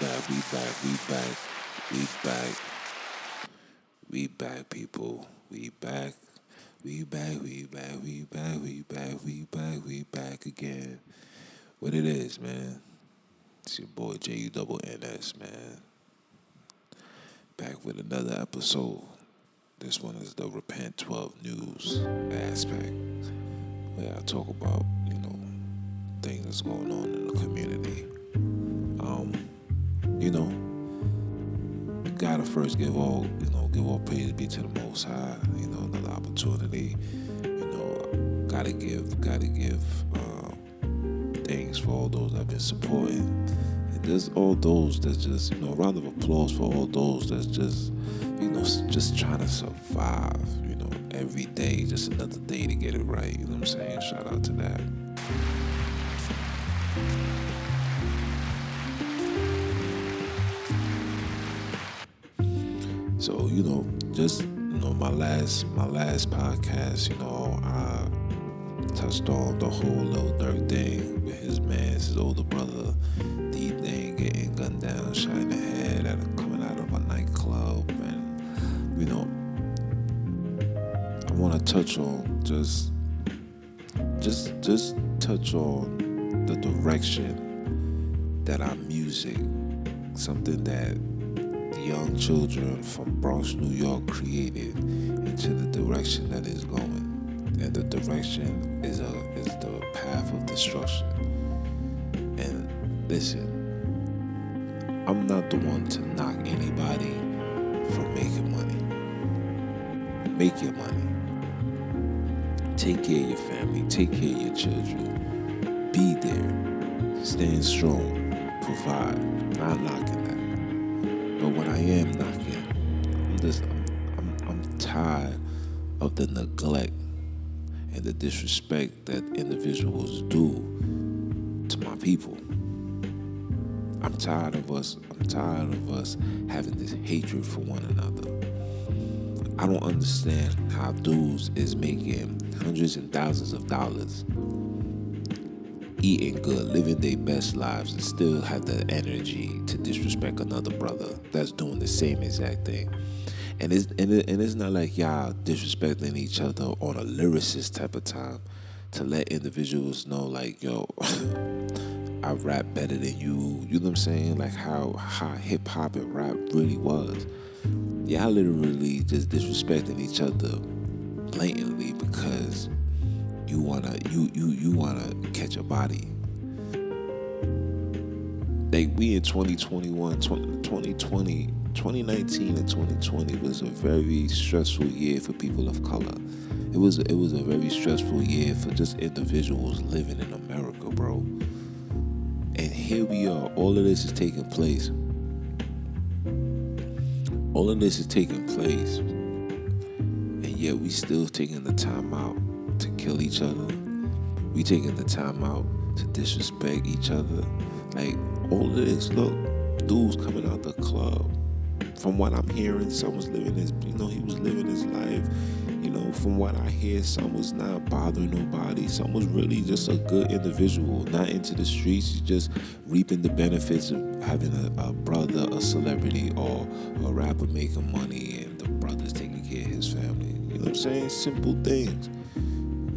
back, we back, we back. We back, people. We back. We back, we back, we back, we back, we back, we back again. What it is, man. It's your boy J U double N S, man. Back with another episode. This one is the Repent 12 news aspect. Where I talk about, you know, things that's going on in the community. First give all, you know, give all praise be to the Most High. You know, another opportunity. You know, gotta give, gotta give uh, things for all those that have been supporting. And there's all those that's just, you know, round of applause for all those that's just, you know, just trying to survive. You know, every day, just another day to get it right. You know what I'm saying? Shout out to that. So you know, just you know, my last my last podcast, you know, I touched on the whole Lil Durk thing with his man, his older brother, DThang getting gunned down, shot in the head at a, coming out of a nightclub, and you know, I want to touch on just just just touch on the direction that our music, something that young children from Bronx, New York created into the direction that is going. And the direction is a is the path of destruction. And listen, I'm not the one to knock anybody for making money. Make your money. Take care of your family. Take care of your children. Be there. Stand strong. Provide. Not knocking that. But what I am knocking, I'm just, I'm, I'm, I'm tired of the neglect and the disrespect that individuals do to my people. I'm tired of us. I'm tired of us having this hatred for one another. I don't understand how dudes is making hundreds and thousands of dollars eating good, living their best lives, and still have the energy to disrespect another brother that's doing the same exact thing. And it's and, it, and it's not like y'all disrespecting each other on a lyricist type of time to let individuals know like yo, I rap better than you. You know what I'm saying? Like how how hip hop and rap really was. Y'all literally just disrespecting each other blatantly because you wanna you you you wanna catch a body. Like we in 2021, 2020, 2019 and 2020 was a very stressful year for people of color. It was it was a very stressful year for just individuals living in America, bro. And here we are. All of this is taking place. All of this is taking place. And yet we still taking the time out to kill each other. We taking the time out to disrespect each other. Like all of this, look, dudes coming out the club. From what I'm hearing, some was living his, you know, he was living his life. You know, from what I hear, some was not bothering nobody. Some was really just a good individual, not into the streets, He's just reaping the benefits of having a, a brother, a celebrity, or a rapper making money, and the brother's taking care of his family. You know what I'm saying? Simple things.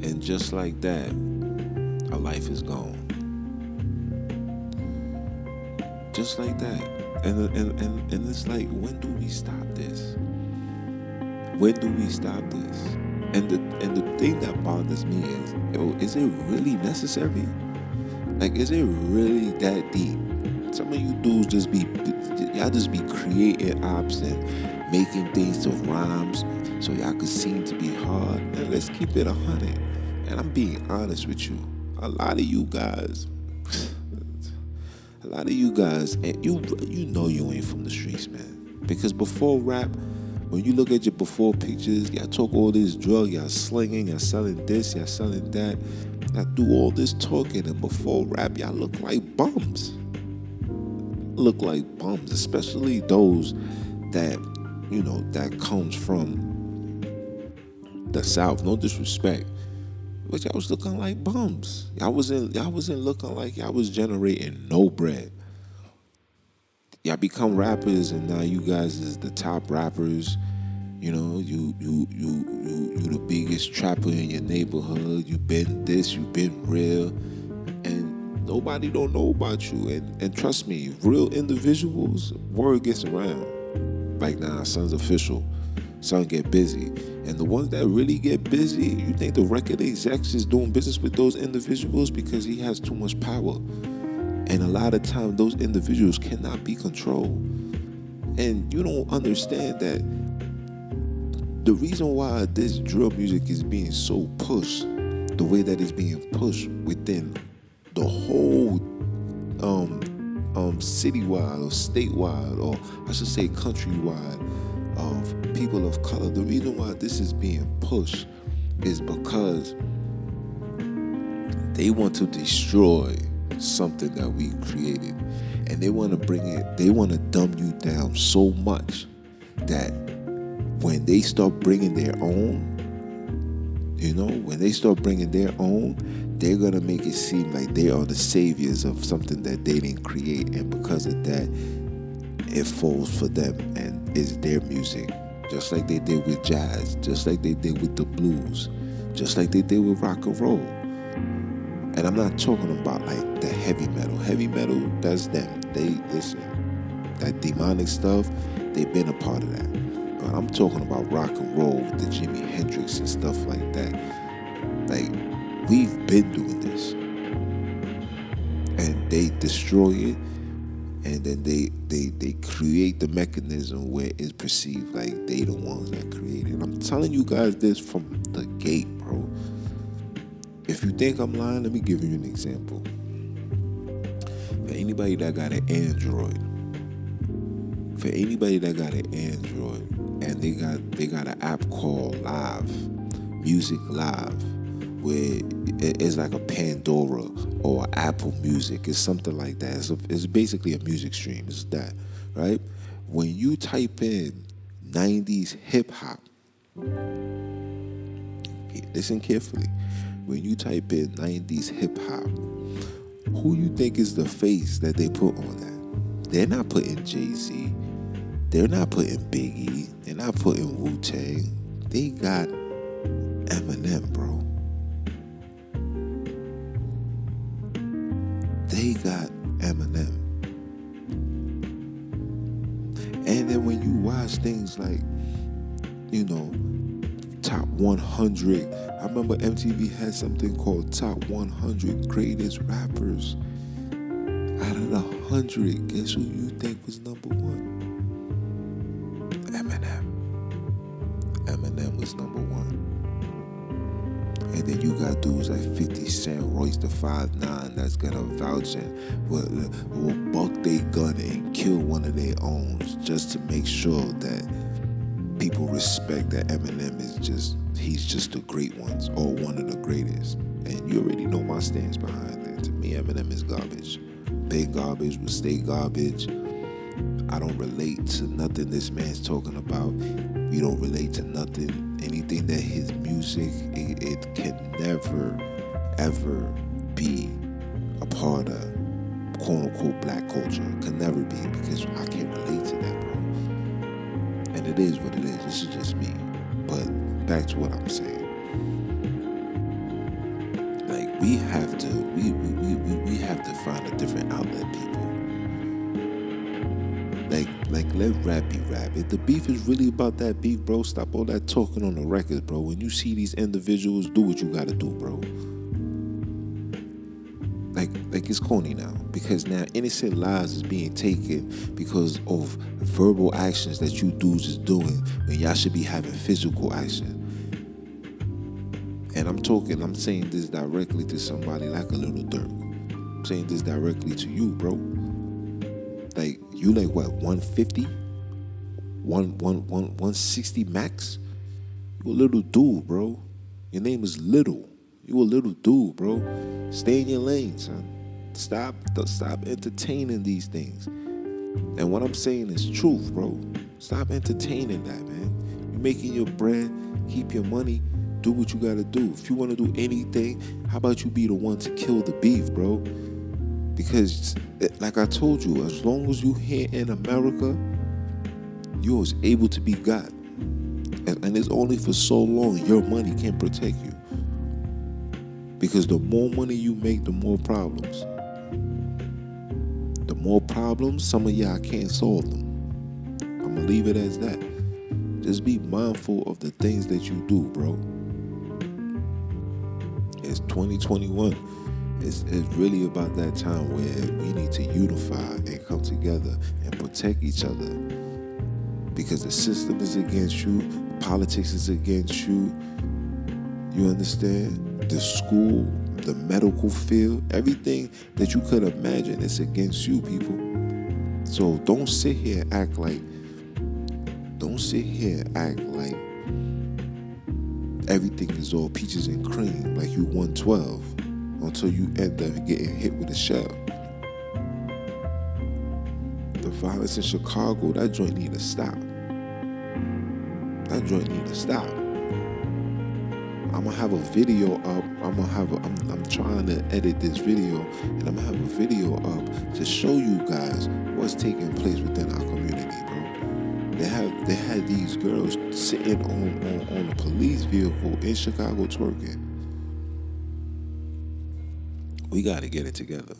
And just like that, a life is gone. Just like that. And, and, and, and it's like, when do we stop this? When do we stop this? And the and the thing that bothers me is, yo, is it really necessary? Like, is it really that deep? Some of you dudes just be y'all just be creating ops and making things to rhymes so y'all could seem to be hard. And let's keep it a hundred. And I'm being honest with you. A lot of you guys, a lot of you guys, and you you know you ain't from the streets, man. Because before rap, when you look at your before pictures, y'all talk all this drug, y'all slinging, y'all selling this, y'all selling that. Y'all do all this talking, and before rap, y'all look like bums. Look like bums, especially those that, you know, that comes from the South. No disrespect. But y'all was looking like bums. Y'all wasn't y'all wasn't looking like y'all was generating no bread. y'all become rappers, and now you guys is the top rappers. You know, you you you you you the biggest trapper in your neighborhood. You been this, you been real, and nobody don't know about you. And and trust me, real individuals, word gets around. Like nah, son's official. Son get busy. And the ones that really get busy, you think the record execs is doing business with those individuals because he has too much power. And a lot of times those individuals cannot be controlled. And you don't understand that the reason why this drill music is being so pushed the way that it's being pushed within the whole um, um, citywide or statewide, or I should say countrywide, of people of color. The reason why this is being pushed is because they want to destroy something that we created. And they want to bring it, they want to dumb you down so much that when they start bringing their own, you know, when they start bringing their own, they're going to make it seem like they are the saviors of something that they didn't create. And because of that, it falls for them and is their music. Just like they did with jazz, just like they did with the blues, just like they did with rock and roll. And I'm not talking about like the heavy metal. Heavy metal, that's them. They listen. That demonic stuff, they've been a part of that. But I'm talking about rock and roll, with the Jimi Hendrix and stuff like that. Like, we've been doing this. And they destroy it and then they they they create the mechanism where it's perceived like they the ones that created. And I'm telling you guys this from the gate, bro. If you think I'm lying, let me give you an example. For anybody that got an Android, for anybody that got an Android and they got they got an app called Live, Music Live where it's like a Pandora or Apple Music. It's something like that. It's, a, it's basically a music stream. It's that, right? When you type in 90s hip hop, listen carefully. When you type in 90s hip hop, who you think is the face that they put on that? They're not putting Jay Z. They're not putting Biggie. They're not putting Wu Tang. They got Eminem, bro. They got Eminem. And then when you watch things like, you know, top 100, I remember MTV had something called Top 100 Greatest Rappers. Out of the 100, guess who you think was number one? Eminem. Eminem was number one. And then you got dudes like 50 Cent, Royce da 5'9 that's gonna vouch and will, will buck their gun and kill one of their own just to make sure that people respect that Eminem is just, he's just the great ones or one of the greatest. And you already know my stance behind that. To me, Eminem is garbage. Big garbage will stay garbage. I don't relate to nothing this man's talking about. You don't relate to nothing music it, it can never ever be a part of quote unquote black culture. It can never be because I can't relate to that bro. And it is what it is. This is just me. But back to what I'm saying. Like we have to we we, we, we have to find a different outlet people like, let rap be rap. If the beef is really about that beef, bro, stop all that talking on the record, bro. When you see these individuals, do what you gotta do, bro. Like, like it's corny now because now innocent lives is being taken because of verbal actions that you dudes is doing when y'all should be having physical action. And I'm talking, I'm saying this directly to somebody like a Lil Durk. I'm saying this directly to you, bro. Like you like what 150? One, one, one, 160 max? You a little dude, bro. Your name is Little. You a little dude, bro. Stay in your lane, son. Stop, stop entertaining these things. And what I'm saying is truth, bro. Stop entertaining that, man. You're making your bread, keep your money, do what you gotta do. If you wanna do anything, how about you be the one to kill the beef, bro? Because, eh, like I told you, as long as you're here in America, you was able to be God. And, and it's only for so long your money can protect you. Because the more money you make, the more problems. The more problems, some of y'all can't solve them. I'm gonna leave it as that. Just be mindful of the things that you do, bro. It's 2021. It's, it's really about that time where we need to unify and come together and protect each other. Because the system is against you, politics is against you. You understand? the school, the medical field, everything that you could imagine is against you, people. So don't sit here and act like, don't sit here and act like everything is all peaches and cream, like you 112, until you end up getting hit with a shell. The violence in Chicago, that joint need to stop. That joint need to stop. I'm gonna have a video up. I'm gonna have. A, I'm, I'm trying to edit this video, and I'm gonna have a video up to show you guys what's taking place within our community, bro. They have they had these girls sitting on on, on a police vehicle in Chicago twerking. We got to get it together.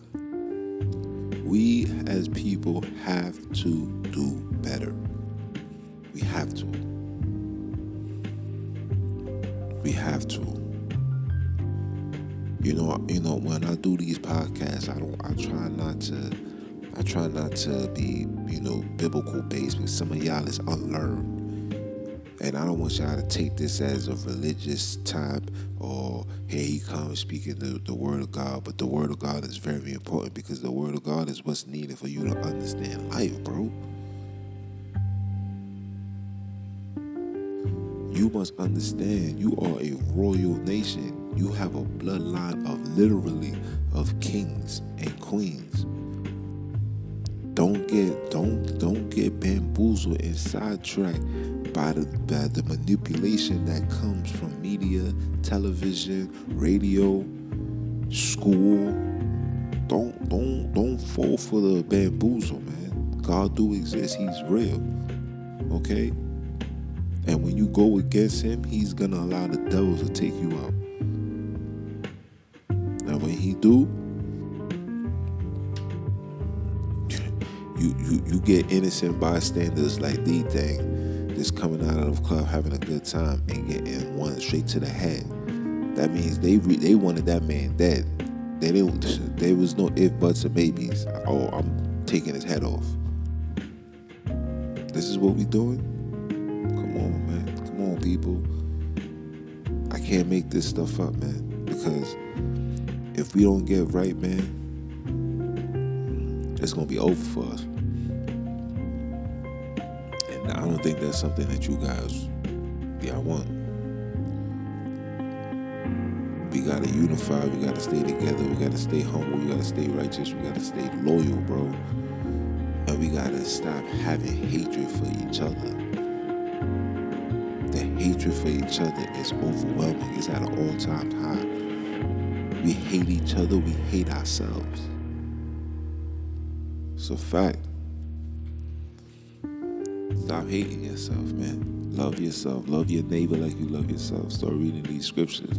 We as people have to do better. We have to. We have to. You know, you know, when I do these podcasts, I don't I try not to I try not to be, you know, biblical based because some of y'all is unlearned. And I don't want y'all to take this as a religious time or here he comes speaking the, the word of God. But the word of God is very important because the word of God is what's needed for you to understand life, bro. you must understand you are a royal nation. You have a bloodline of literally of kings and queens. Don't get don't don't get bamboozled and sidetracked by the by the manipulation that comes from media, television, radio, school. Don't don't don't fall for the bamboozle, man. God do exist. He's real. Okay? And when you go against him, he's gonna allow the devils to take you out. Now when he do, you you you get innocent bystanders like DThang just coming out of the club having a good time and getting one straight to the head. That means they re- they wanted that man dead. They didn't. There was no if buts or maybes. Oh, I'm taking his head off. This is what we doing. Come on, man. Come on, people. I can't make this stuff up, man. Because if we don't get right, man, it's gonna be over for us. Don't think that's something that you guys, I want. We gotta unify. We gotta stay together. We gotta stay humble. We gotta stay righteous. We gotta stay loyal, bro. And we gotta stop having hatred for each other The hatred for each other is overwhelming. It's at an all time high. We hate each other, we hate ourselves. It's a fact. Stop hating yourself, man. Love yourself. Love your neighbor like you love yourself. Start reading these scriptures.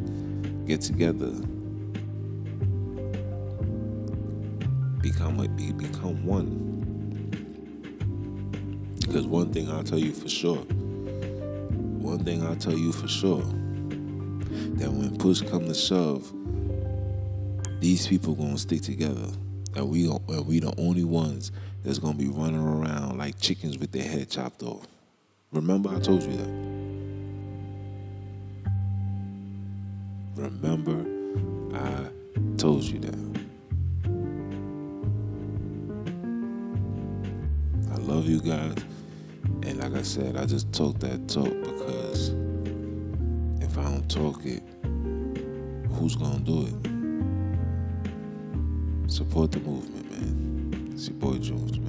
Get together. Become be, become one. Because one thing I'll tell you for sure one thing I'll tell you for sure that when push come to shove, these people gonna stick together. And we and we the only ones that's gonna be running around like chickens with their head chopped off. Remember I told you that. Remember I told you that. I love you guys. And like I said, I just talk that talk because if I don't talk it, who's gonna do it? Support the movement, man. It's your boy Jones.